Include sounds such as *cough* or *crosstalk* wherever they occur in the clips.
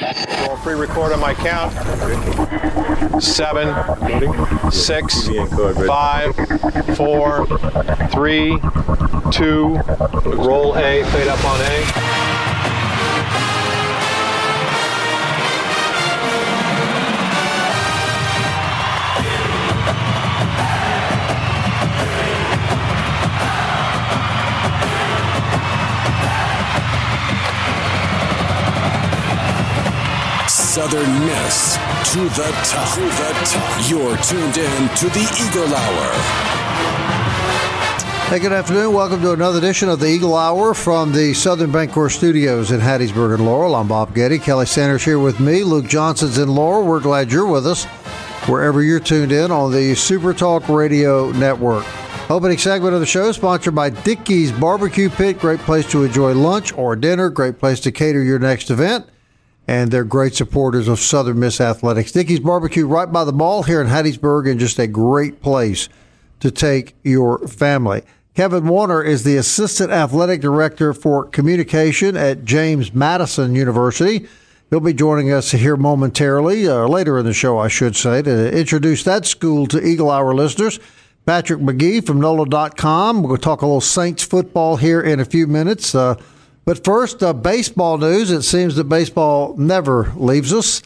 I'll pre-record on my count. Seven, six, five, four, three, two. Roll A, fade up on A. Southern Miss to the top. To the top. You're tuned in to the Eagle Hour. Hey, good afternoon. Welcome to another edition of the Eagle Hour from the Southern Bancorp Studios in Hattiesburg and Laurel. I'm Bob Getty. Kelly Sanders here with me. Luke Johnson's in Laurel. We're glad you're with us wherever you're tuned in on the Super Talk Radio Network. Opening segment of the show sponsored by Dickey's Barbecue Pit. Great place to enjoy lunch or dinner. Great place to cater your next event. And they're great supporters of Southern Miss Athletics. Dickey's Barbecue right by the mall here in Hattiesburg and just a great place to take your family. Kevin Warner is the Assistant Athletic Director for Communication at James Madison University. He'll be joining us here momentarily, uh, later in the show, I should say, to introduce that school to Eagle Hour listeners. Patrick McGee from NOLA.com. We'll talk a little Saints football here in a few minutes. Uh, but first, uh, baseball news. It seems that baseball never leaves us.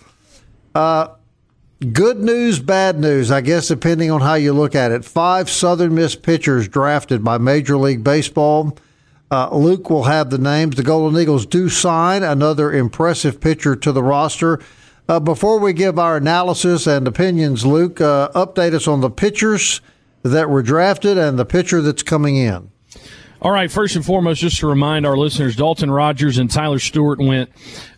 Uh, good news, bad news, I guess, depending on how you look at it. Five Southern Miss pitchers drafted by Major League Baseball. Uh, Luke will have the names. The Golden Eagles do sign another impressive pitcher to the roster. Uh, before we give our analysis and opinions, Luke, uh, update us on the pitchers that were drafted and the pitcher that's coming in. All right, first and foremost, just to remind our listeners, Dalton Rogers and Tyler Stewart went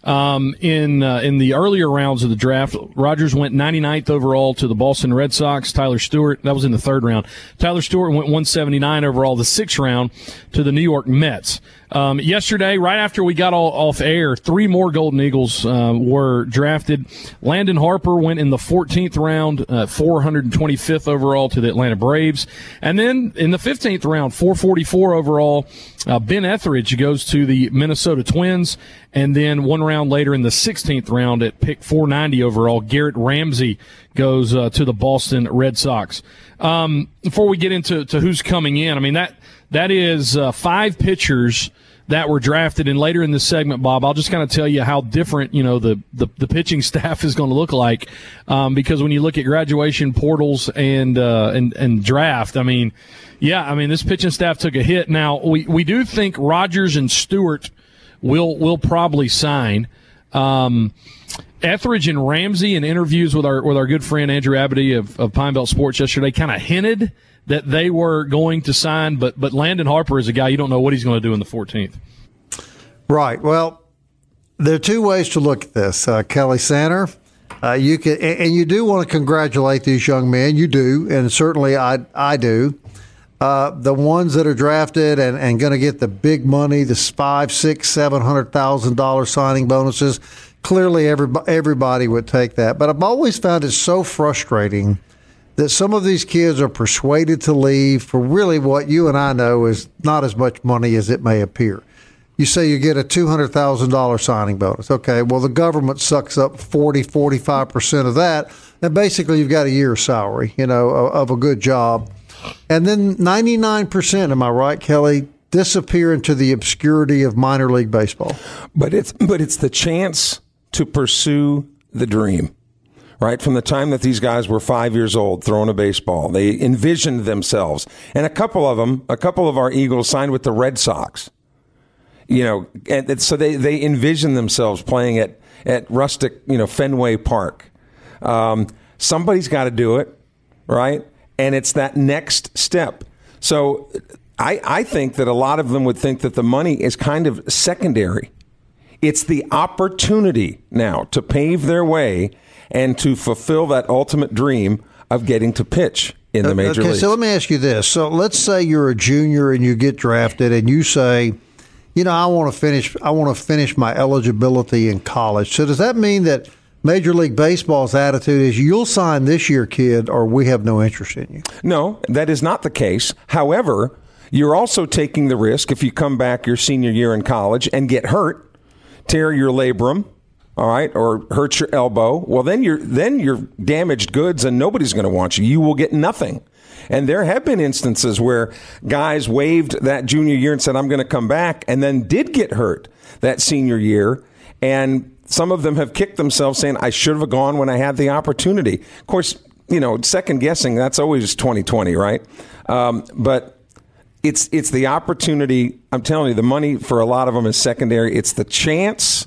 um, in uh, in the earlier rounds of the draft. Rogers went 99th overall to the Boston Red Sox. Tyler Stewart, that was in the third round. Tyler Stewart went 179 overall, the sixth round, to the New York Mets. Um, yesterday, right after we got all off air, three more Golden Eagles uh, were drafted. Landon Harper went in the 14th round, uh, 425th overall to the Atlanta Braves. And then in the 15th round, 444 overall, uh, Ben Etheridge goes to the Minnesota Twins. And then one round later in the 16th round at pick 490 overall, Garrett Ramsey goes uh, to the Boston Red Sox. Um, before we get into to who's coming in, I mean, that that is uh, five pitchers that were drafted. And later in this segment, Bob, I'll just kind of tell you how different, you know, the, the, the pitching *laughs* staff is going to look like. Um, because when you look at graduation portals and, uh, and, and draft, I mean, yeah, I mean, this pitching staff took a hit. Now, we, we do think Rogers and Stewart will, will probably sign. Um, Etheridge and Ramsey in interviews with our, with our good friend Andrew Abity of, of Pine Belt Sports yesterday kind of hinted that they were going to sign, but but Landon Harper is a guy you don't know what he's going to do in the 14th. Right. Well, there are two ways to look at this, uh, Kelly Sander. Uh, you can, and you do want to congratulate these young men. You do, and certainly I I do. Uh, the ones that are drafted and, and going to get the big money, the five, six, seven hundred thousand dollar signing bonuses. Clearly, everybody everybody would take that. But I've always found it so frustrating that some of these kids are persuaded to leave for really what you and I know is not as much money as it may appear. You say you get a $200,000 signing bonus. Okay, well, the government sucks up 40, 45% of that. And basically, you've got a year's salary, you know, of a good job. And then 99%, am I right, Kelly, disappear into the obscurity of minor league baseball. But it's, but it's the chance to pursue the dream right? From the time that these guys were five years old throwing a baseball, they envisioned themselves. And a couple of them, a couple of our Eagles signed with the Red Sox. You know, and so they, they envisioned themselves playing at, at rustic, you know, Fenway Park. Um, somebody's got to do it, right? And it's that next step. So I, I think that a lot of them would think that the money is kind of secondary. It's the opportunity now to pave their way and to fulfill that ultimate dream of getting to pitch in the major okay, leagues. so let me ask you this. So let's say you're a junior and you get drafted and you say, you know, I want to finish I want to finish my eligibility in college. So does that mean that Major League Baseball's attitude is you'll sign this year, kid, or we have no interest in you? No, that is not the case. However, you're also taking the risk if you come back your senior year in college and get hurt, tear your labrum, all right, or hurt your elbow. Well, then you're then you're damaged goods, and nobody's going to want you. You will get nothing. And there have been instances where guys waived that junior year and said, "I'm going to come back," and then did get hurt that senior year, and some of them have kicked themselves saying, I should have gone when I had the opportunity. Of course, you know, second guessing, that's always 2020, right? Um, but it's, it's the opportunity. I'm telling you, the money for a lot of them is secondary. It's the chance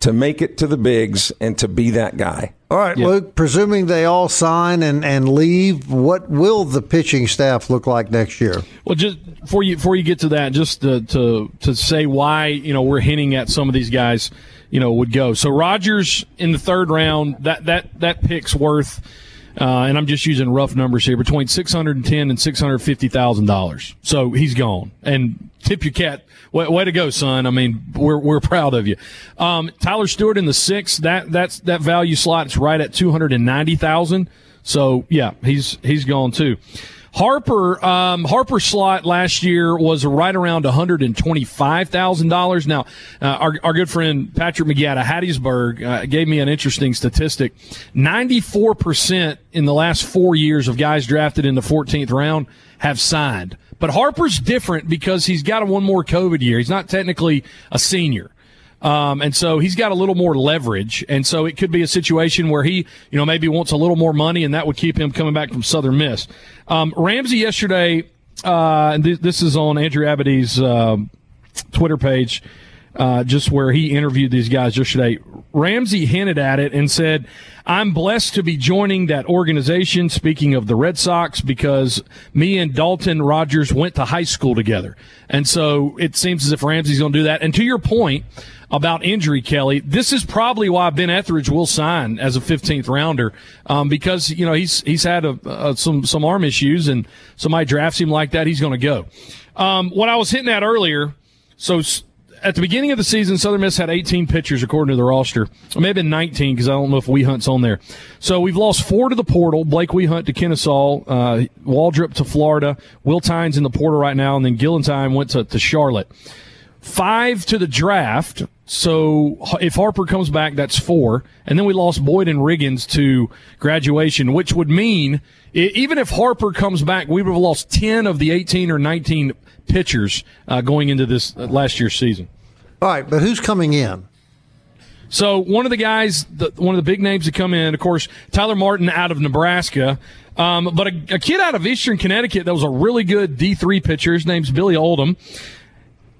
to make it to the bigs and to be that guy. All right, yeah. Luke, presuming they all sign and, and leave, what will the pitching staff look like next year? Well, just before you before you get to that, just to to, to say why, you know, we're hinting at some of these guys – you know, would go. So Rogers in the third round, that that that pick's worth, uh, and I'm just using rough numbers here, between six hundred and ten and six hundred fifty thousand dollars. So he's gone. And tip your cat. Way, way, to go, son. I mean, we're we're proud of you. Um, Tyler Stewart in the sixth. That that's that value slot is right at two hundred and ninety thousand. So yeah, he's he's gone too. Harper, um, Harper slot last year was right around $125,000. Now, uh, our, our good friend Patrick McGee out of Hattiesburg uh, gave me an interesting statistic. 94% in the last four years of guys drafted in the 14th round have signed. But Harper's different because he's got a one more COVID year. He's not technically a senior. Um, and so he's got a little more leverage. And so it could be a situation where he, you know, maybe wants a little more money and that would keep him coming back from Southern Miss. Um, Ramsey yesterday, uh, th- this is on Andrew Abady's uh, Twitter page, uh, just where he interviewed these guys yesterday. Ramsey hinted at it and said, I'm blessed to be joining that organization. Speaking of the Red Sox, because me and Dalton Rogers went to high school together. And so it seems as if Ramsey's going to do that. And to your point, about injury, Kelly. This is probably why Ben Etheridge will sign as a 15th rounder um, because you know he's he's had a, a, some some arm issues and somebody drafts him like that, he's going to go. Um, what I was hitting at earlier, so at the beginning of the season, Southern Miss had 18 pitchers according to the roster. It may have been 19 because I don't know if Wehunt's on there. So we've lost four to the portal. Blake Wehunt to Kennesaw, uh, Waldrep to Florida, Will Tynes in the portal right now, and then Gillentine went to, to Charlotte. Five to the draft. So if Harper comes back, that's four. And then we lost Boyd and Riggins to graduation, which would mean even if Harper comes back, we would have lost 10 of the 18 or 19 pitchers uh, going into this uh, last year's season. All right, but who's coming in? So one of the guys, the, one of the big names that come in, of course, Tyler Martin out of Nebraska. Um, but a, a, kid out of Eastern Connecticut that was a really good D3 pitcher. His name's Billy Oldham.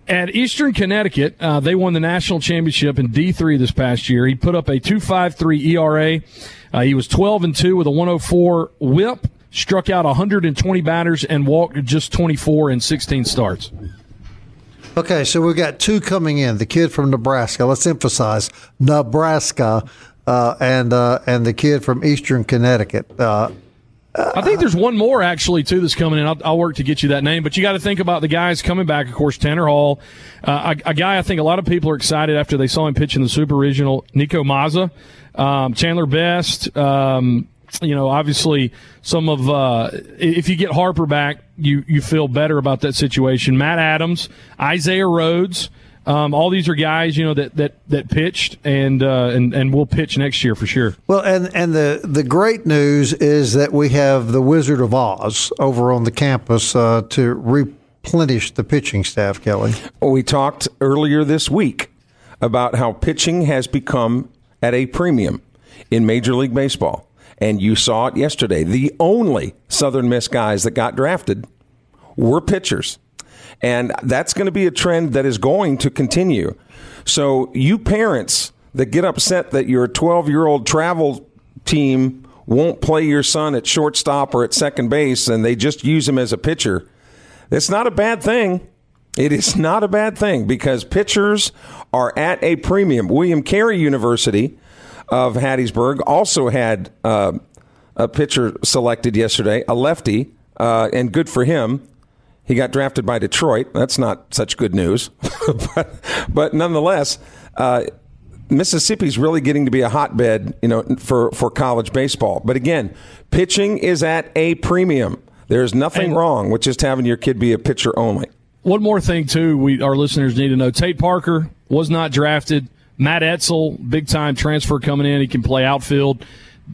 At Eastern Connecticut, uh, they won the national championship in D3 this past year. He put up a 2.53 ERA. Uh, he was 12 and 2 with a 104 whip, struck out 120 batters, and walked just 24 in 16 starts. Okay, so we've got two coming in. The kid from Nebraska. Let's emphasize Nebraska, uh, and uh, and the kid from Eastern Connecticut. Uh, I think there's one more actually too that's coming in. I'll, I'll work to get you that name, but you got to think about the guys coming back. Of course, Tanner Hall, uh, a, a, guy I think a lot of people are excited after they saw him pitch in the Super Regional. Nico Mazza, um, Chandler Best. Um, you know, obviously, some of uh, if you get Harper back, you you feel better about that situation. Matt Adams, Isaiah Rhodes. Um, all these are guys, you know, that that that pitched and uh, and and will pitch next year for sure. Well, and and the the great news is that we have the Wizard of Oz over on the campus uh, to replenish the pitching staff. Kelly, well, we talked earlier this week about how pitching has become at a premium in Major League Baseball, and you saw it yesterday. The only Southern Miss guys that got drafted were pitchers. And that's going to be a trend that is going to continue. So, you parents that get upset that your 12 year old travel team won't play your son at shortstop or at second base and they just use him as a pitcher, It's not a bad thing. It is not a bad thing because pitchers are at a premium. William Carey University of Hattiesburg also had uh, a pitcher selected yesterday, a lefty, uh, and good for him. He got drafted by Detroit. That's not such good news, *laughs* but, but nonetheless, uh, Mississippi's really getting to be a hotbed, you know, for for college baseball. But again, pitching is at a premium. There's nothing and, wrong with just having your kid be a pitcher only. One more thing, too, we our listeners need to know: Tate Parker was not drafted. Matt Etzel, big time transfer coming in. He can play outfield.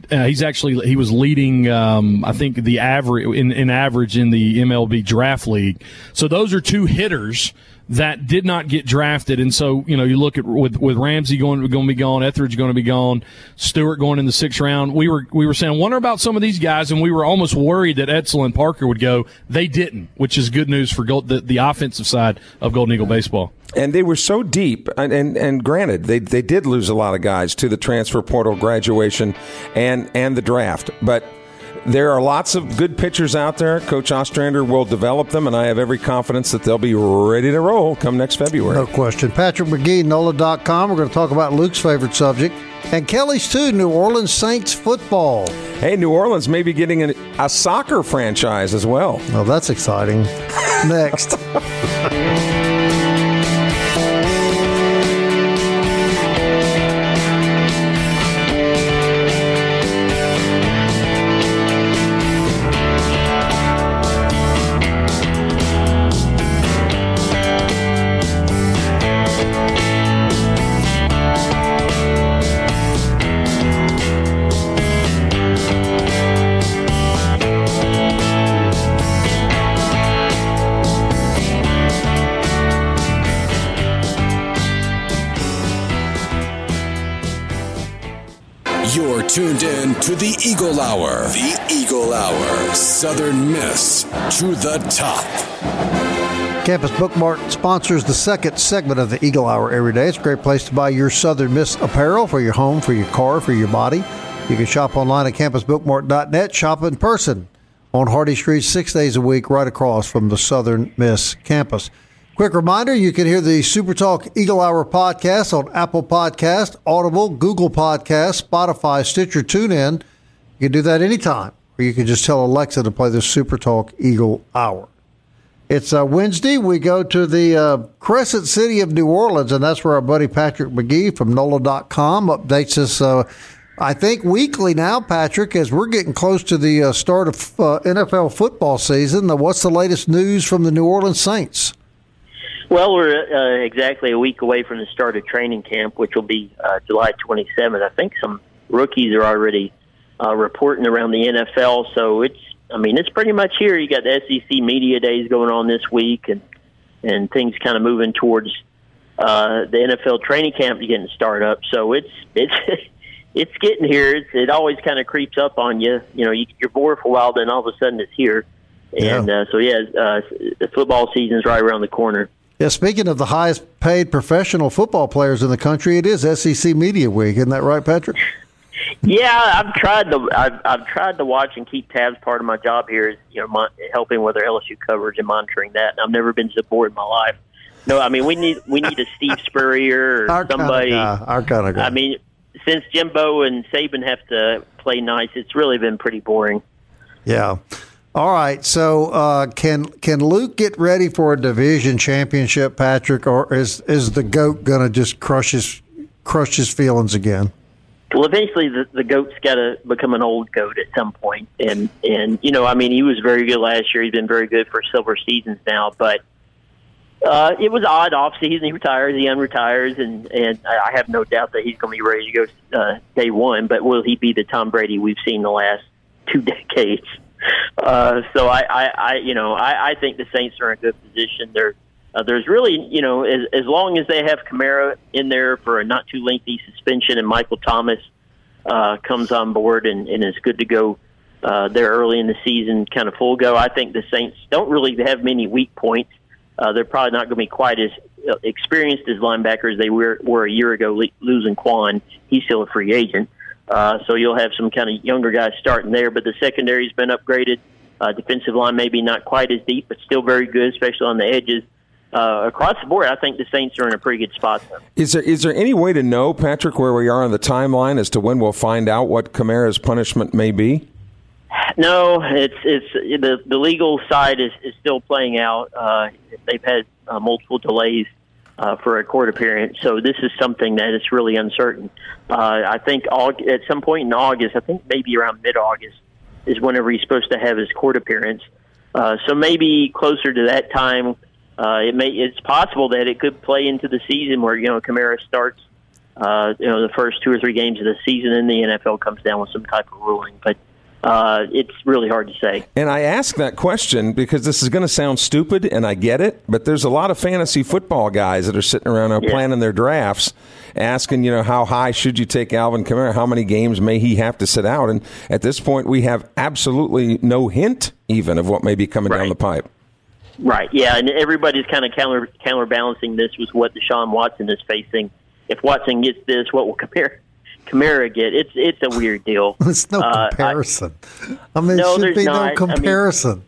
Uh, he's actually he was leading, um, I think, the average in, in average in the MLB draft league. So those are two hitters that did not get drafted. And so, you know, you look at with, with Ramsey going, going to be gone, Etheridge going to be gone, Stewart going in the sixth round. We were, we were saying, wonder about some of these guys. And we were almost worried that Etzel and Parker would go. They didn't, which is good news for Gold, the, the offensive side of Golden Eagle baseball and they were so deep. And, and, and granted, they they did lose a lot of guys to the transfer portal, graduation, and and the draft. But there are lots of good pitchers out there. Coach Ostrander will develop them, and I have every confidence that they'll be ready to roll come next February. No question. Patrick McGee, NOLA.com. We're going to talk about Luke's favorite subject. And Kelly's too, New Orleans Saints football. Hey, New Orleans may be getting a, a soccer franchise as well. Oh, that's exciting. Next. *laughs* to the Eagle Hour. The Eagle Hour. Southern Miss to the top. Campus Bookmart sponsors the second segment of the Eagle Hour every day. It's a great place to buy your Southern Miss apparel for your home, for your car, for your body. You can shop online at campusbookmart.net, shop in person on Hardy Street six days a week, right across from the Southern Miss campus. Quick reminder you can hear the Super Talk Eagle Hour podcast on Apple Podcast, Audible, Google Podcast, Spotify, Stitcher, TuneIn. You can do that anytime, or you can just tell Alexa to play the Super Talk Eagle Hour. It's uh, Wednesday. We go to the uh, Crescent City of New Orleans, and that's where our buddy Patrick McGee from NOLA.com updates us. Uh, I think weekly now, Patrick, as we're getting close to the uh, start of uh, NFL football season. what's the latest news from the New Orleans Saints? Well, we're uh, exactly a week away from the start of training camp, which will be uh, July 27th. I think some rookies are already uh, reporting around the NFL, so it's I mean it's pretty much here. You got the SEC media days going on this week, and and things kind of moving towards uh, the NFL training camp getting started up. So it's it's *laughs* it's getting here. It's, it always kind of creeps up on you. You know, you, you're bored for a while, then all of a sudden it's here. And yeah. uh, so yeah, uh, the football season's right around the corner. Yeah, speaking of the highest paid professional football players in the country, it is SEC Media Week, isn't that right, Patrick? Yeah, I've tried to I've, I've tried to watch and keep tabs. Part of my job here is you know mon- helping with their LSU coverage and monitoring that. And I've never been so bored in my life. No, I mean we need we need a Steve Spurrier or our somebody. Kind of our kind of guy. I mean, since Jimbo and Saban have to play nice, it's really been pretty boring. Yeah. All right. So uh, can can Luke get ready for a division championship, Patrick, or is is the goat going to just crush his crush his feelings again? Well, eventually the, the goat's got to become an old goat at some point, and and you know, I mean, he was very good last year. He's been very good for several seasons now, but uh, it was odd off season. He retires, he unretires, and and I have no doubt that he's going to be ready to go uh, day one. But will he be the Tom Brady we've seen the last two *laughs* decades? Uh, so I, I, I, you know, I, I think the Saints are in a good position. They're, uh, there's really, you know, as, as long as they have Kamara in there for a not too lengthy suspension and Michael Thomas uh, comes on board and, and is good to go uh, there early in the season, kind of full go. I think the Saints don't really have many weak points. Uh, they're probably not going to be quite as uh, experienced as linebackers they were, were a year ago, losing Kwon. He's still a free agent. Uh, so you'll have some kind of younger guys starting there, but the secondary's been upgraded. Uh, defensive line maybe not quite as deep, but still very good, especially on the edges. Uh, across the board, I think the Saints are in a pretty good spot. Is there is there any way to know, Patrick, where we are on the timeline as to when we'll find out what Kamara's punishment may be? No, it's it's the the legal side is, is still playing out. Uh, they've had uh, multiple delays uh, for a court appearance, so this is something that is really uncertain. Uh, I think at some point in August, I think maybe around mid August, is whenever he's supposed to have his court appearance. Uh, so maybe closer to that time, uh, it may it's possible that it could play into the season where you know Kamara starts. Uh, you know the first two or three games of the season, and the NFL comes down with some type of ruling, but uh, it's really hard to say. And I ask that question because this is going to sound stupid, and I get it, but there's a lot of fantasy football guys that are sitting around now Yeah. planning their drafts, asking, you know, how high should you take Alvin Kamara? How many games may he have to sit out? And at this point, we have absolutely no hint even of what may be coming down the pipe. Right. Yeah, and everybody's kind of counter counterbalancing this with what Deshaun Watson is facing. If Watson gets this, what will Kamara, Kamara get? It's it's a weird deal. *laughs* It's no Uh, comparison. I, mean, No, should there's be not. I no mean- comparison.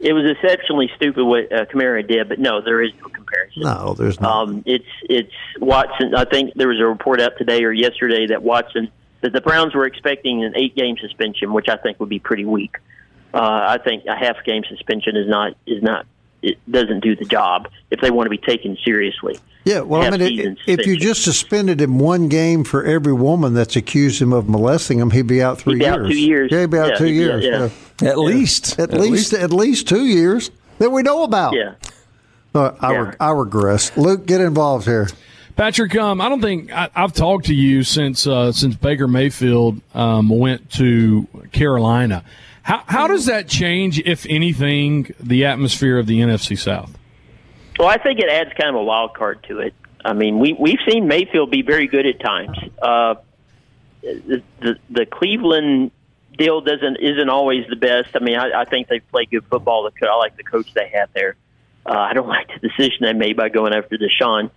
It was exceptionally stupid what uh, Kamara did, but no, there is no comparison. no, there's not. Um, it's it's Watson. I think there was a report out today or yesterday that Watson that the Browns were expecting an eight game suspension, which I think would be pretty weak. Uh, I think a half game suspension is not is not it doesn't do the job if they want to be taken seriously. yeah, well, I mean, i- season if you just suspended him one game for every woman that's accused him of molesting him, he'd be out 3 He'd be years. out two years. Yeah, he'd be out Yeah, two he'd be years. out- yeah. yeah. At least. At, least, at least two years that we know about. Yeah. Uh, I, Yeah. reg- I regress. Luke, get involved here. Patrick, um, I don't think I, I've talked to you since uh, since Baker Mayfield um, went to Carolina. How how does that change, if anything, the atmosphere of the NFC South? Well, I think it adds kind of a wild card to it. I mean, we we've seen Mayfield be very good at times. Uh, the, the the Cleveland deal doesn't isn't always the best. I mean, I, I think they play good football. I like the coach they have there. Uh, I don't *laughs* like the decision they made by going after Deshaun.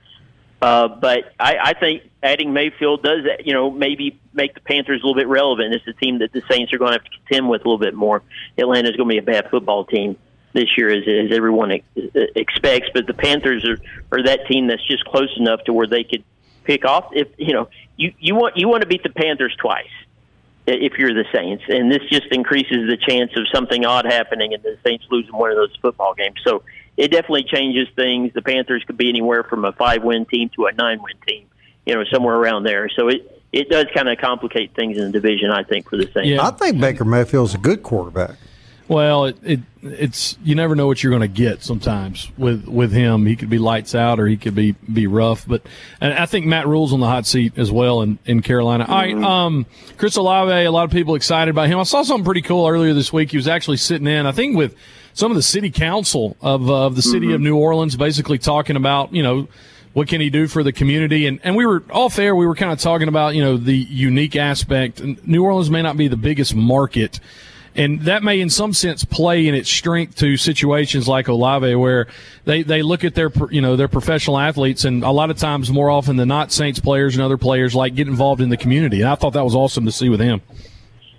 Uh, but I, I think adding Mayfield does, you know, maybe make the Panthers a little bit relevant. It's a team that the Saints are going to have to contend with a little bit more. Atlanta's going to be a bad football team this year, as, as everyone ex- expects. But the Panthers are, are that team that's just close enough to where they could pick off. If you know, you you want you want to beat the Panthers twice if you're the Saints, and this just increases the chance of something odd happening and the Saints losing one of those football games. So it definitely changes things. The Panthers could be anywhere from a five win team to a nine win team, you know, somewhere around there. So it it does kind of complicate things in the division, I think, for the Saints. Yeah. I think Baker Mayfield's a good quarterback. Well, it, it it's you never know what you're going to get sometimes with with him. He could be lights out or he could be be rough. But and I think Matt Rhule's on the hot seat as well in, in Carolina. All right, um, Chris Olave. A lot of people excited about him. I saw something pretty cool earlier this week. He was actually sitting in, I think, with some of the city council of uh, of the city of New Orleans, basically talking about you know what can he do for the community? And and we were off air. We were kind of talking about you know the unique aspect. New Orleans may not be the biggest market, and that may in some sense play in its strength to situations like Olave, where they they look at their you know their professional athletes, and a lot of times more often than not, Saints players and other players like get involved in the community. And I thought that was awesome to see with him.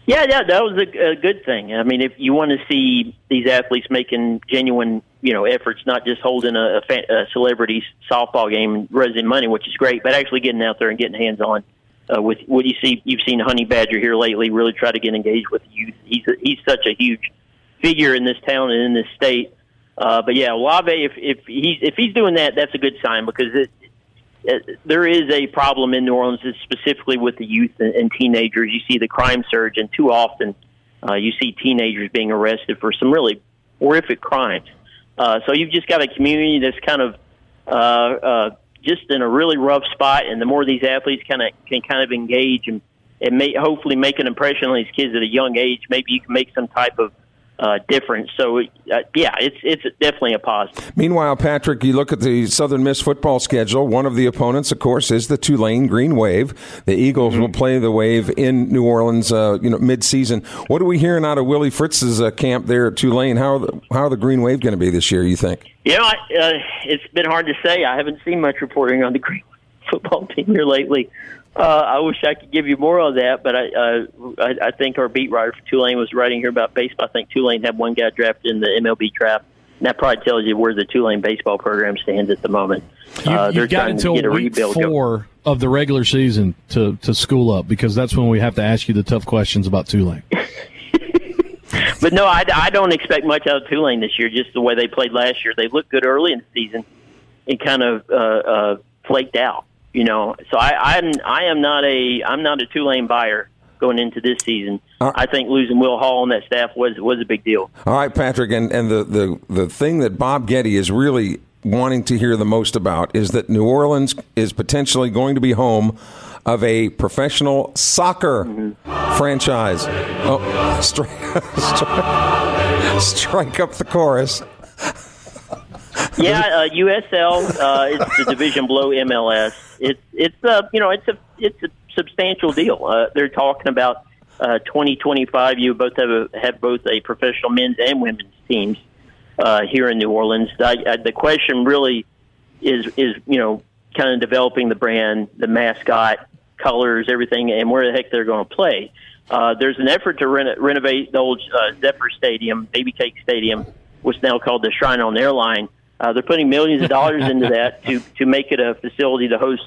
Yeah, yeah, that was a, a good thing. I mean, if you want to see these athletes making genuine, you know, efforts, not just holding a, a, fa- a celebrity softball game and raising money, which is great, but actually getting out there and getting hands on uh, with what you see. You've seen Honey Badger here lately really try to get engaged with youth. He's a, he's such a huge figure in this town and in this state. Uh, but yeah, Olave, if if he's if he's doing that, that's a good sign because it, there is a problem in New Orleans, specifically with the youth and, and teenagers. You see the crime surge, and too often uh, you see teenagers being arrested for some really horrific crimes. Uh, so you've just got a community that's kind of uh, uh, just in a really rough spot, and the more these athletes kind of can kind of engage and and may, hopefully make an impression on these kids at a young age, maybe you can make some type of uh, difference. So uh, yeah, it's it's definitely a positive. Meanwhile, Patrick, you look at the Southern Miss football schedule. One of the opponents, of course, is the Tulane Green Wave. The Eagles will play the Wave in New Orleans, uh, you know, mid-season. What are we hearing out of Willie Fritz's uh, camp there at Tulane? How are the, how are the Green Wave going to be this year? You think? You know, I, uh, it's been hard to say. I haven't seen much reporting on the Green Wave *laughs* football team here lately. Uh, I wish I could give you more on that, but I, uh, I I think our beat writer for Tulane was writing here about baseball. I think Tulane had one guy drafted in the MLB draft. And that probably tells you where the Tulane baseball program stands at the moment. You, uh, you've got until to week rebuild. four of the regular season to, to school up because that's when we have to ask you the tough questions about Tulane. *laughs* But no, I, I don't expect much out of Tulane this year. Just the way they played last year, they looked good early in the season, and kind of uh, uh, flaked out. You know, so I, I'm I am not a I'm not a Tulane buyer going into this season. Uh, I think losing Will Hall and that staff was was a big deal. All right, Patrick, and, and the, the, the thing that Bob Getty is really wanting to hear the most about is that New Orleans is potentially going to be home of a professional soccer franchise. Oh, strike, *laughs* strike, strike up the chorus. Yeah, uh, USL uh, it's the division below MLS. It's it's uh, you know it's a it's a substantial deal. Uh, they're talking about uh, 2025. You both have a, have both a professional men's and women's teams uh, here in New Orleans. I, I, the question really is is you know kind of developing the brand, the mascot, colors, everything, and where the heck they're going to play. Uh, there's an effort to reno- renovate the old uh, Zephyr Stadium, Baby Cake Stadium, what's now called the Shrine on Airline. Uh, they're putting millions of dollars into that *laughs* to to make it a facility to host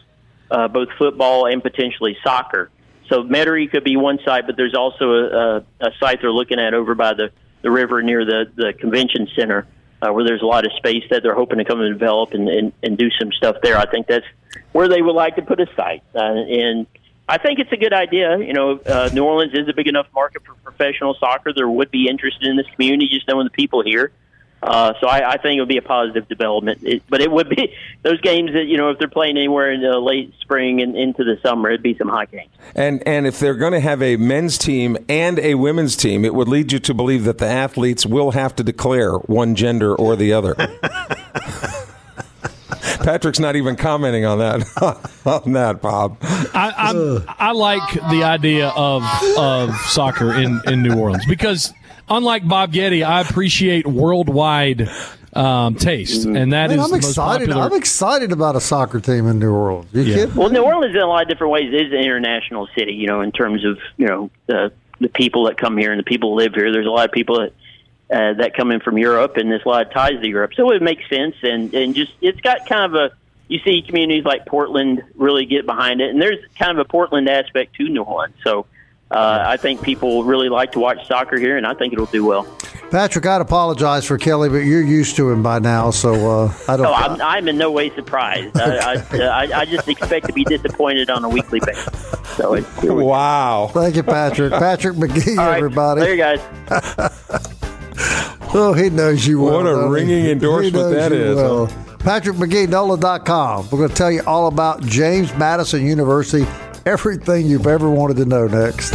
uh, both football and potentially soccer. So Metairie could be one site, but there's also a, a, a site they're looking at over by the, the river near the, the convention center, uh, where there's a lot of space that they're hoping to come and develop and, and, and do some stuff there. I think that's where they would like to put a site, uh, and I think it's a good idea. You know, uh, New Orleans is a big enough market for professional soccer. There would be interest in this community, just knowing the people here. Uh, Uh, so I, I think it would be a positive development. It, but it would be *laughs* those games that you know if they're playing anywhere in the late spring and into the summer, it'd be some hot games. And and if they're going to have a men's team and a women's team, it would lead you to believe that the athletes will have to declare one gender or the other. *laughs* Patrick's not even commenting on that. *laughs* on that, Bob. I, I, I like the idea of of soccer in, in New Orleans because unlike Bob Getty, I appreciate worldwide um, taste, and that is Man, I'm the excited. popular. I'm excited about a soccer team in New Orleans. You Yeah. kidding? Well, New Orleans in a lot of different ways is an international city. You know, in terms of you know the the people that come here and the people who live here. There's a lot of people that uh, that come in from Europe, and there's a lot of ties to Europe. So it makes sense, and and just it's got kind of a you see communities like Portland really get behind it, and there's kind of a Portland aspect to New Orleans. So. Uh, I think people really like to watch soccer here, and I think it'll do well. Patrick, I'd apologize for Kelly, but you're used to him by now, so uh, I don't. No, I'm, I'm in no way surprised. I, I, I, I just expect to be disappointed on a weekly basis. So it's, *laughs* Wow. Thank you, Patrick. Patrick McGee, all right, everybody. Later, guys. *laughs* Oh, he knows you well. What a doesn't ringing He endorsement knows that well. Patrick McGee, NOLA.com. We're going to tell you all about James Madison University, everything you've ever wanted to know next.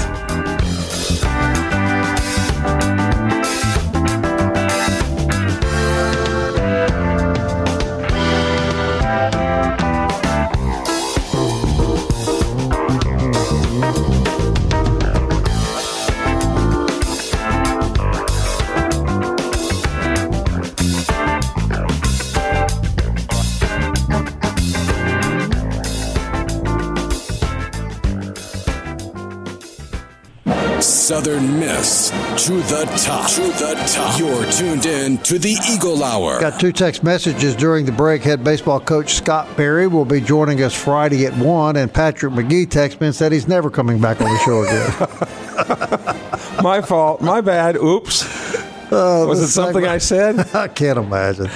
Southern Miss to the top. To the top. You're tuned in to the Eagle Hour. Got two text messages during the break. Head baseball coach Scott Berry will be joining us Friday at 1, and Patrick McGee texted me and said he's never coming back on the show again. *laughs* *laughs* My fault. My bad. Oops. Uh, Was it this something I said? *laughs* I can't imagine.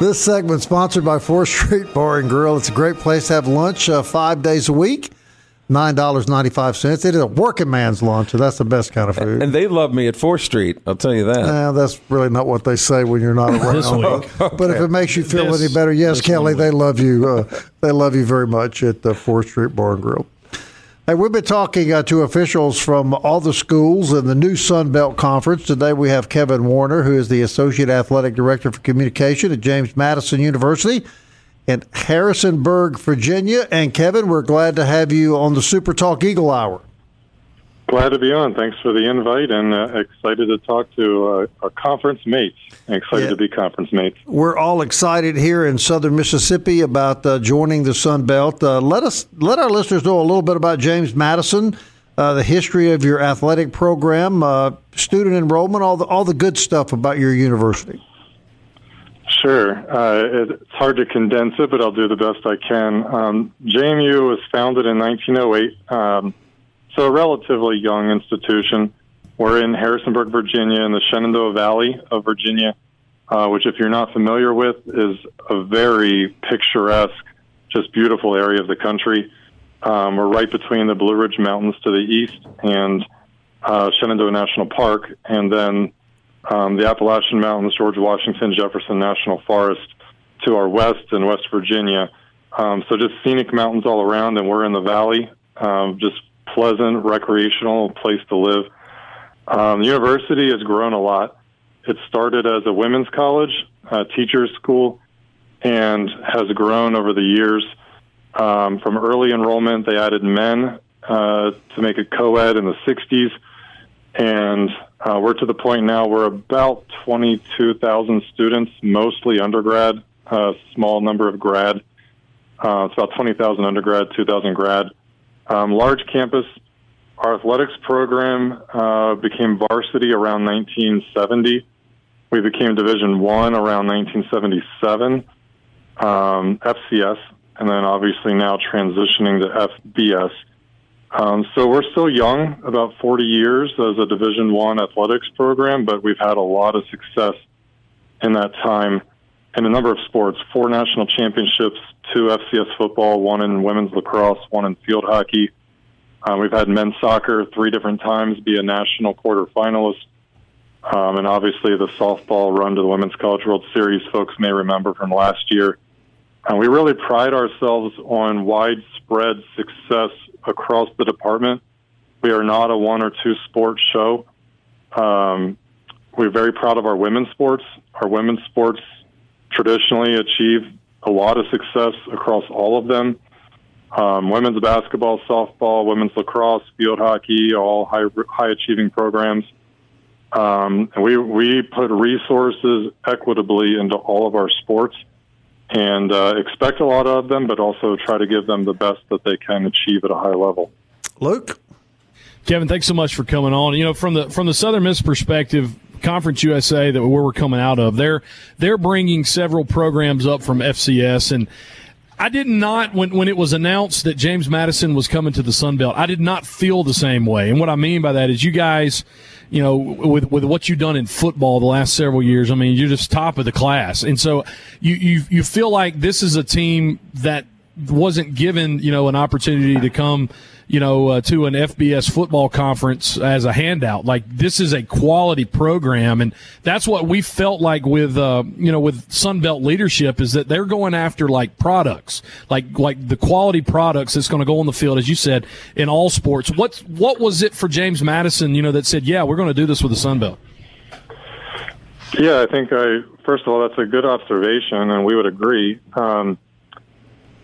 This segment sponsored by Fourth Street Bar and Grill. It's a great place to have lunch uh, five days a week. Nine dollars ninety five cents. It is a working man's lunch, and that's the best kind of food. And they love me at 4th Street. I'll tell you that. That's really not what they say when you're not *laughs* around. This week. *laughs* But if it makes you feel This- any better, yes, Kelly, one they love you. Uh, they love you very much at the Fourth Street Bar and Grill. Hey, we've been talking uh, to officials from all the schools in the new Sun Belt Conference. Today we have Kevin Warner, who is the Associate Athletic Director for Communication at James Madison University in Harrisonburg, Virginia. And Kevin, we're glad to have you on the Super Talk Eagle Hour. Glad to be on. Thanks for the invite and uh, excited to talk to uh, our conference mates. Excited yeah. to be conference mates. We're all excited here in southern Mississippi about uh, joining the Sun Belt. Uh, let us let our listeners know a little bit about James Madison, uh, the history of your athletic program, uh, student enrollment, all the all the good stuff about your university. Sure. it's hard to condense it, but I'll do the best I can. Um, JMU was founded in 1908. Um, so a relatively young institution. We're in Harrisonburg, Virginia, in the Shenandoah Valley of Virginia, uh, which, if you're not familiar with, is a very picturesque, just beautiful area of the country. Um, we're right between the Blue Ridge Mountains to the east and uh, Shenandoah National Park, and then um, the Appalachian Mountains, George Washington, Jefferson National Forest to our west in West Virginia. Um, so just scenic mountains all around, and we're in the valley, um, just pleasant, recreational place to live. Um, the university has grown a lot. It started as a women's college, a teachers school, and has grown over the years. Um, from early enrollment, they added men uh, to make it co-ed in the 60s, and uh, we're to the point now we're about 22,000 students, mostly undergrad, a small number of grad. Uh, it's about 20,000 undergrad, 2,000 grad. Um, large campus. Our athletics program uh, became varsity around 1970. We became Division One around 1977. Um, FCS, and then obviously now transitioning to FBS. Um, so we're still young, about 40 years as a Division One athletics program, but we've had a lot of success in that time in a number of sports. Four national championships, two FCS football, one in women's lacrosse, one in field hockey. Uh, we've had men's soccer three different times be a national quarterfinalist. Um, and obviously the softball run to the Women's College World Series, folks may remember from last year. And we really pride ourselves on widespread success across the department. We are not a one or two sports show. Um, we're very proud of our women's sports. Our women's sports traditionally achieve a lot of success across all of them. Um, women's basketball, softball, women's lacrosse, field hockey, all high, high achieving programs. Um, and we, we put resources equitably into all of our sports and uh, expect a lot of them, but also try to give them the best that they can achieve at a high level. Luke? Kevin, thanks so much for coming on. You know, from the from the Southern Miss perspective, Conference USA that where we're coming out of, they're they're bringing several programs up from FCS and. I did not when when it was announced that James Madison was coming to the Sun Belt. I did not feel the same way. And what I mean by that is you guys, you know, with with what you've done in football the last several years, I mean, you're just top of the class. And so you you you feel like this is a team that wasn't given, you know, an opportunity to come you know, uh, to an FBS football conference as a handout. Like this is a quality program, and that's what we felt like with, uh, you know, with Sunbelt leadership is that they're going after like products, like like the quality products that's going to go on the field, as you said, in all sports. What what was it for James Madison, you know, that said, yeah, we're going to do this with the Sunbelt? Yeah, I think I first of all that's a good observation, and we would agree. Um,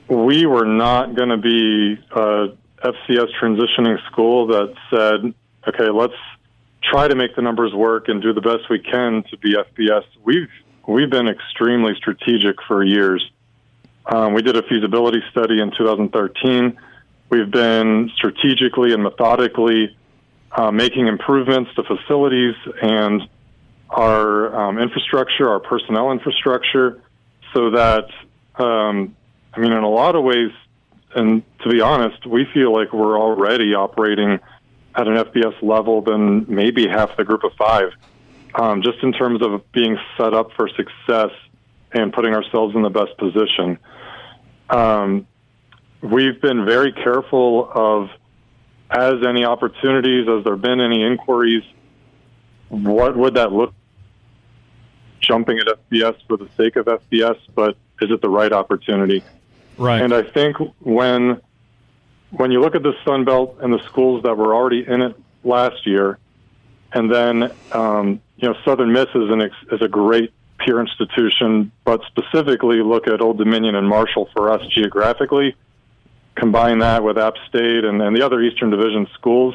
we were not going to be uh, FCS transitioning school that said, okay, let's try to make the numbers work and do the best we can to be FBS. We've we've been extremely strategic for years. Um, we did a feasibility study in 2013. We've been strategically and methodically uh, making improvements to facilities and our um, infrastructure, our personnel infrastructure, so that um, I mean, in a lot of ways, and to be honest, we feel like we're already operating at an FBS level than maybe half the group of five, um, just in terms of being set up for success and putting ourselves in the best position. Um, we've been very careful of, as any opportunities, as there have been any inquiries, what would that look? Jumping at FBS for the sake of FBS, but is it the right opportunity? Right. And I think when when you look at the Sun Belt and the schools that were already in it last year, and then um, you know Southern Miss is an is a great peer institution, but specifically look at Old Dominion and Marshall for us geographically. Combine that with App State and, and the other Eastern Division schools.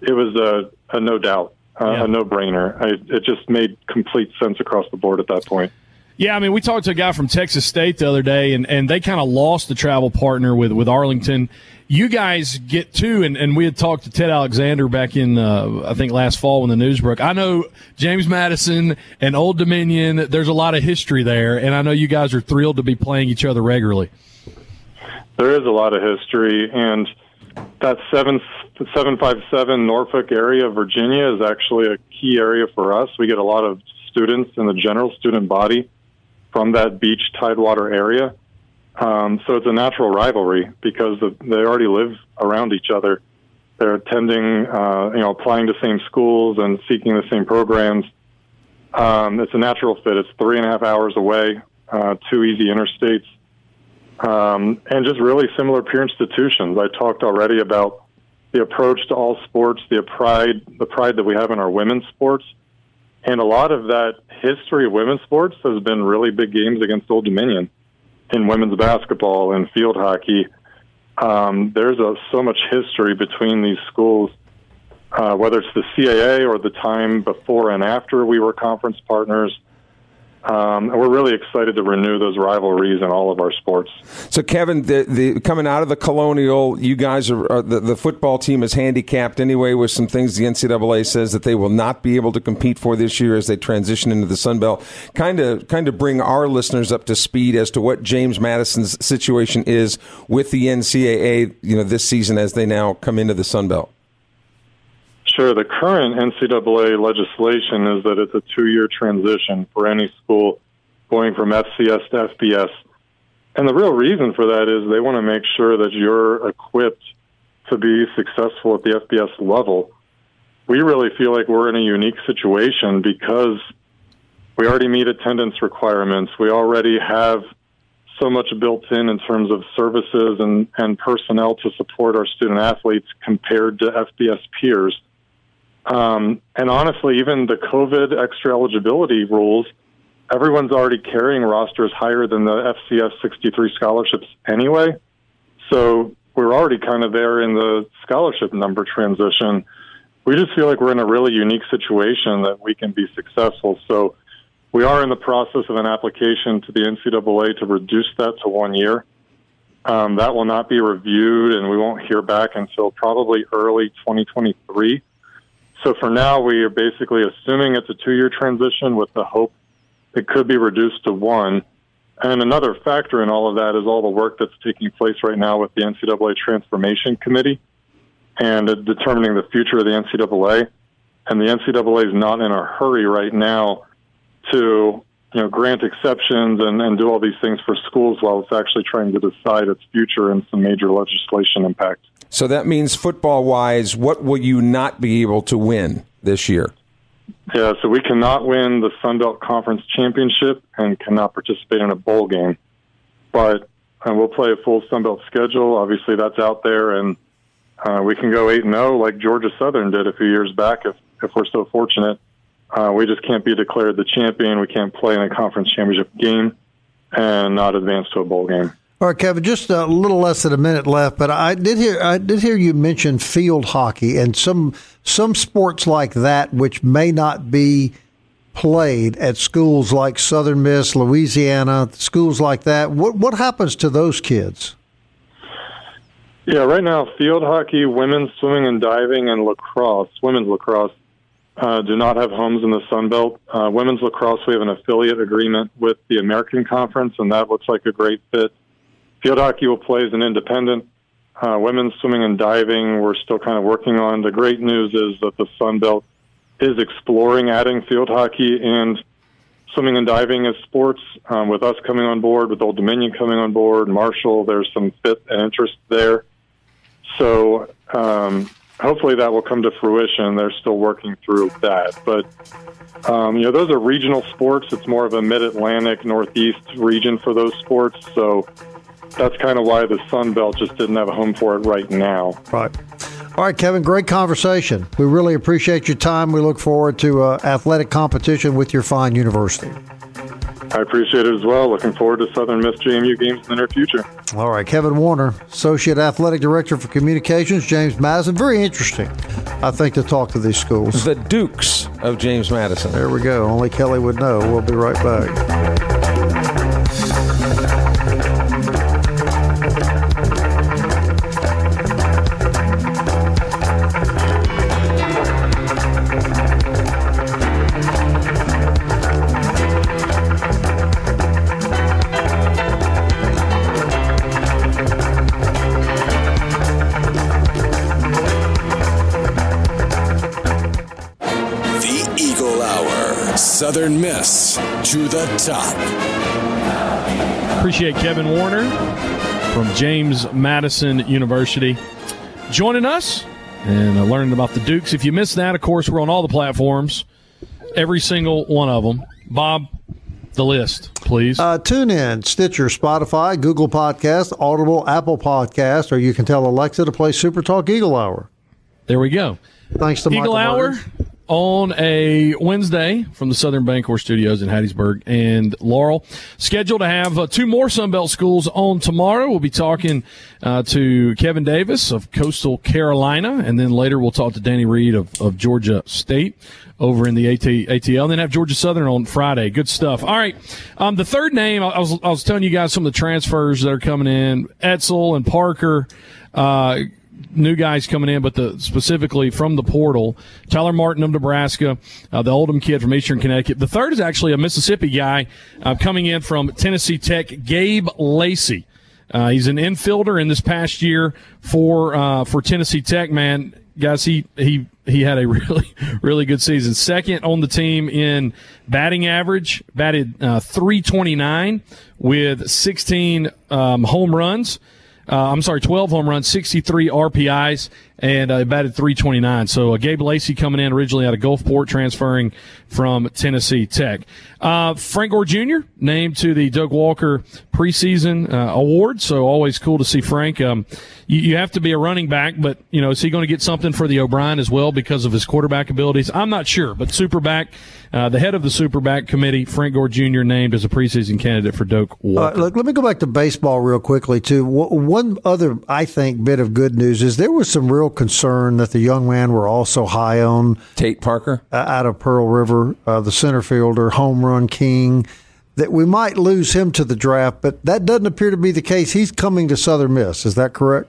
it was a, a no doubt, uh, Yeah. a no brainer. It just made complete sense across the board at that point. Yeah, I mean, we talked to a guy from Texas State the other day, and, and they kind of lost the travel partner with, with Arlington. You guys get two, and, and we had talked to Ted Alexander back in, uh, I think, last fall when the news broke. I know James Madison and Old Dominion, there's a lot of history there, and I know you guys are thrilled to be playing each other regularly. There is a lot of history, and that seven seven five seven Norfolk area of Virginia is actually a key area for us. We get a lot of students in the general student body from that beach tidewater area. Um, so it's a natural rivalry because of, they already live around each other. They're attending, uh, you know, applying to same schools and seeking the same programs. Um, it's a natural fit. It's three and a half hours away, uh, two easy interstates um, and just really similar peer institutions. I talked already about the approach to all sports, the pride, the pride that we have in our women's sports, and a lot of that history of women's sports has been really big games against Old Dominion in women's basketball and field hockey. Um, there's a, so much history between these schools, uh, whether it's the CAA or the time before and after we were conference partners. Um, and we're really excited to renew those rivalries in all of our sports. So, Kevin, the, the coming out of the Colonial, you guys are, are the, the football team is handicapped anyway with some things the NCAA says that they will not be able to compete for this year as they transition into the Sun Belt. Kind of, kind of bring our listeners up to speed as to what James Madison's situation is with the NCAA, you know, this season as they now come into the Sun Belt. Sure. The current NCAA legislation is that it's a two year transition for any school going from FCS to FBS. And the real reason for that is they want to make sure that you're equipped to be successful at the FBS level. We really feel like we're in a unique situation because we already meet attendance requirements. We already have so much built in in terms of services and, and personnel to support our student athletes compared to FBS peers. Um, and honestly, even the COVID extra eligibility rules, everyone's already carrying rosters higher than the FCS 63 scholarships anyway. So we're already kind of there in the scholarship number transition. We just feel like we're in a really unique situation that we can be successful. So we are in the process of an application to the NCAA to reduce that to one year. Um, that will not be reviewed, and we won't hear back until probably early 2023. So for now, we are basically assuming it's a two-year transition with the hope it could be reduced to one. And another factor in all of that is all the work that's taking place right now with the NCAA Transformation Committee and determining the future of the NCAA. And the NCAA is not in a hurry right now to you know grant exceptions and, and do all these things for schools while it's actually trying to decide its future and some major legislation impact. So that means football wise, what will you not be able to win this year? Yeah, so we cannot win the Sun Belt Conference Championship and cannot participate in a bowl game. But uh, we'll play a full Sun Belt schedule. Obviously, that's out there, and uh, we can go eight and zero like Georgia Southern did a few years back if if we're so fortunate. Uh, we just can't be declared the champion. We can't play in a conference championship game and not advance to a bowl game. All right, Kevin. Just a little less than a minute left, but I did hear I did hear you mention field hockey and some some sports like that, which may not be played at schools like Southern Miss, Louisiana, schools like that. What what happens to those kids? Yeah, right now, field hockey, women's swimming and diving, and lacrosse, women's lacrosse, uh, do not have homes in the Sun Belt. Uh, women's lacrosse, we have an affiliate agreement with the American Conference, and that looks like a great fit. Field hockey will play as an independent. Uh, women's swimming and diving, we're still kind of working on. The great news is that the Sun Belt is exploring adding field hockey and swimming and diving as sports. Um, with us coming on board, with Old Dominion coming on board, Marshall, there's some fit and interest there. So um, hopefully that will come to fruition. They're still working through that, but um, you know those are regional sports. It's more of a Mid-Atlantic, Northeast region for those sports. So that's kind of why the Sun Belt just didn't have a home for it right now. Right. All right, Kevin. Great conversation. We really appreciate your time. We look forward to uh, athletic competition with your fine university. I appreciate it as well. Looking forward to Southern Miss JMU games in the near future. All right, Kevin Warner, Associate Athletic Director for Communications, James Madison. Very interesting, I think, to talk to these schools. The Dukes of James Madison. There we go. Only Kelly would know. We'll be right back. To the top. Appreciate Kevin Warner from James Madison University joining us and uh, learning about the Dukes. If you missed that, of course, we're on all the platforms, every single one of them. Bob, the list, please. Uh, TuneIn Stitcher, Spotify, Google Podcast, Audible, Apple Podcast, or you can tell Alexa to play Super Talk Eagle Hour. There we go. Thanks to Eagle Michael Hour. Myers on a Wednesday from the Southern Bancorp Studios in Hattiesburg and Laurel. Scheduled to have uh, two more Sunbelt schools on tomorrow. We'll be talking uh, to Kevin Davis of Coastal Carolina, and then later we'll talk to Danny Reed of, of Georgia State over in the AT, ATL, and then have Georgia Southern on Friday. Good stuff. All right, um, the third name I was I was telling you guys some of the transfers that are coming in. Etzel and Parker. Uh, new guys coming in, but the specifically from the portal. Tyler Martin of Nebraska, uh, the Oldham kid from Eastern Connecticut. The third is actually a Mississippi guy uh, coming in from Tennessee Tech, Gabe Lacey. Uh, he's an infielder in this past year for uh, for Tennessee Tech. Man, guys, he he he had a *laughs* really really good season. Second on the team in batting average, batted uh, 329 with 16 um, home runs. Uh, I'm sorry, 12 home runs, 63 RBIs, and uh, batted 329. So uh, Gabe Lacey coming in originally out of Gulfport, transferring from Tennessee Tech. Uh, Frank Gore Jr. named to the Doak Walker preseason uh, award. So always cool to see Frank. Um, you, you, have to be a running back, but you know, is he going to get something for the O'Brien as well because of his quarterback abilities? I'm not sure, but Superback, uh, the head of the Superback committee, Frank Gore Jr. named as a preseason candidate for Doak Walker. look, let me go back to baseball real quickly too. One other, I think, bit of good news is there was some real concern that the young man were also high on Tate Parker uh, out of Pearl River, uh, the center fielder, home run king that we might lose him to the draft, but that doesn't appear to be the case. He's coming to Southern Miss. Is that correct?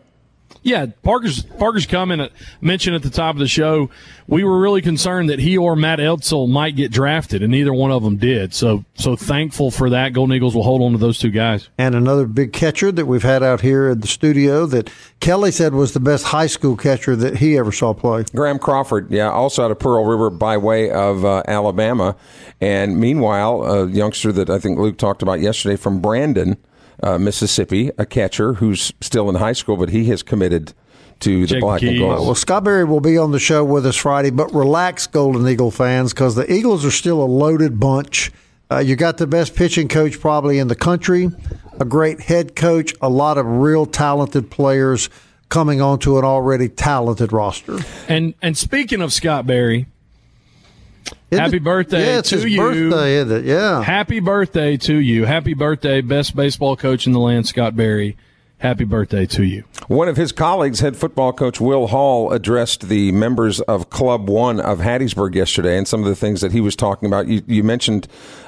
Yeah, Parker's Parker's coming. At, mentioned at the top of the show, we were really concerned that he or Matt Etzel might get drafted, and neither one of them did. So, so thankful for that. Golden Eagles will hold on to those two guys. And another big catcher that we've had out here in the studio that Kelly said was the best high school catcher that he ever saw play. Graham Crawford, yeah, also out of Pearl River by way of uh, Alabama. And meanwhile, a youngster that I think Luke talked about yesterday from Brandon uh, Mississippi, a catcher who's still in high school, but he has committed to the Check black the and gold. Well, Scott Berry will be on the show with us Friday, but relax, Golden Eagle fans, because the Eagles are still a loaded bunch. Uh, you got the best pitching coach probably in the country, a great head coach, a lot of real talented players coming onto an already talented roster. And and speaking of Scott Berry, isn't Happy it? birthday yeah, it's to his you. birthday, isn't it? Yeah. Happy birthday to you. Happy birthday, best baseball coach in the land, Scott Berry. Happy birthday to you. One of his colleagues, head football coach Will Hall, addressed the members of Club One of Hattiesburg yesterday, and some of the things that he was talking about. You, you mentioned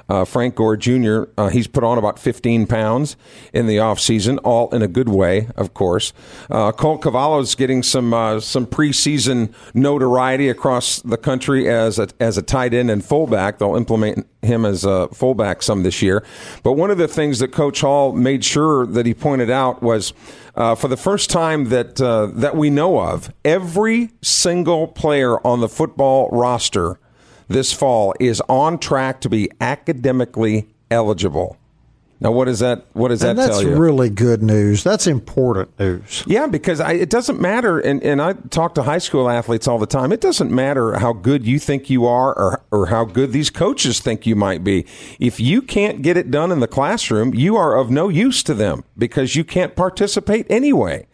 uh, Frank Gore Jr., uh, he's put on about 15 pounds in the offseason, all in a good way, of course. Uh, Colt Cavallo's getting some uh, some preseason notoriety across the country as a, as a tight end and fullback. They'll implement him as a fullback some this year. But one of the things that Coach Hall made sure that he pointed out was uh, for the first time that uh, that we know of, every single player on the football roster this fall is on track to be academically eligible. Now, what does that what does and that tell you? That's really good news. That's important news. Yeah, because I, it doesn't matter, and, and I talk to high school athletes all the time. It doesn't matter how good you think you are or, or how good these coaches think you might be. If you can't get it done in the classroom, you are of no use to them because you can't participate anyway.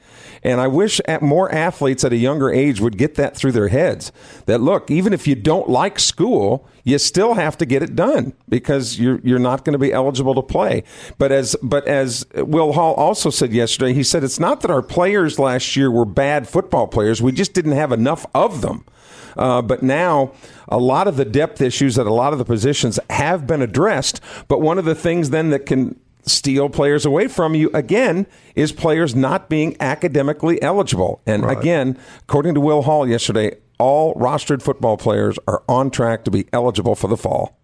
And I wish more athletes at a younger age would get that through their heads that look, even if you don't like school, you still have to get it done because you're you're not going to be eligible to play. But as but as Will Hall also said yesterday, he said it's not that our players last year were bad football players. We just didn't have enough of them. Uh, but now, a lot of the depth issues at a lot of the positions have been addressed. But one of the things then that can steal players away from you again is players not being academically eligible. And right. again, according to Will Hall yesterday, all rostered football players are on track to be eligible for the fall.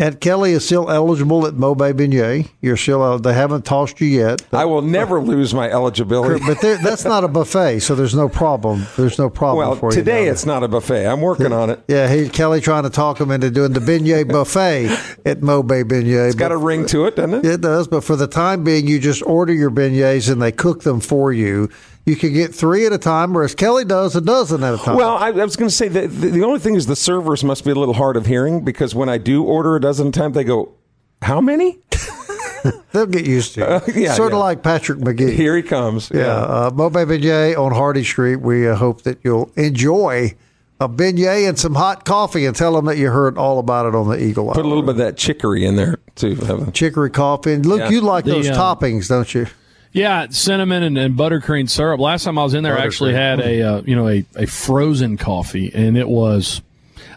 And Kelly is still eligible at Maubert Beignet. You're still uh, they haven't tossed you yet. But, I will never lose my eligibility. But that's not a buffet, so there's no problem. There's no problem well, for you. today it's not a buffet. I'm working on it. Yeah, he, Kelly trying to talk him into doing the beignet *laughs* buffet at Maubert Beignet. It's got a ring to it, doesn't it? It does. But for the time being, you just order your beignets and they cook them for you you can get three at a time, whereas Kelly does a dozen at a time. Well, I, I was going to say that the, the only thing is the servers must be a little hard of hearing because when I do order a dozen at a time, they go, "How many?" *laughs* They'll get used to it. Uh, yeah, sort yeah. of like Patrick McGee. Here he comes. Yeah, yeah. Uh, Maubert J on Hardy Street. We uh, hope that you'll enjoy a beignet and some hot coffee and tell them that you heard all about it on the Eagle Eye. Put a little bit of that chicory in there, too. Chicory coffee. And look, yeah. you like the, those uh, toppings, don't you? Yeah, cinnamon and, and, buttercream syrup. Last time I was in there, I actually had a uh, you know a, a frozen coffee, and it was.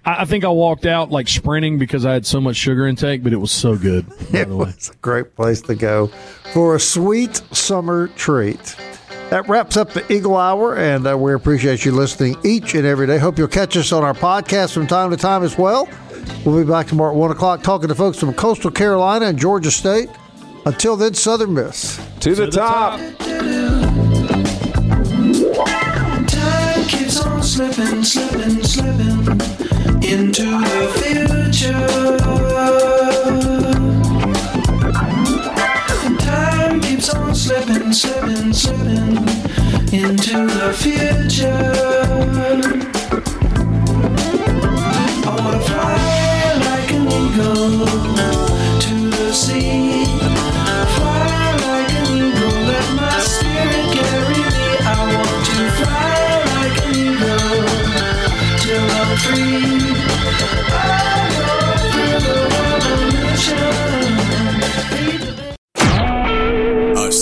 I, I, think I walked out like sprinting because I had so much sugar intake, but it was so good. *laughs* it was a great place to go for a sweet summer treat. That wraps up the Eagle Hour, and uh, we appreciate you listening each and every day. Hope you'll catch us on our podcast from time to time as well. We'll be back tomorrow at 1 o'clock talking to folks from Coastal Carolina and Georgia State. Until then, Southern Miss. To, the, the top. top. Time keeps on slipping, slipping, slipping into the future. Time keeps on slipping, slipping, slipping into the future.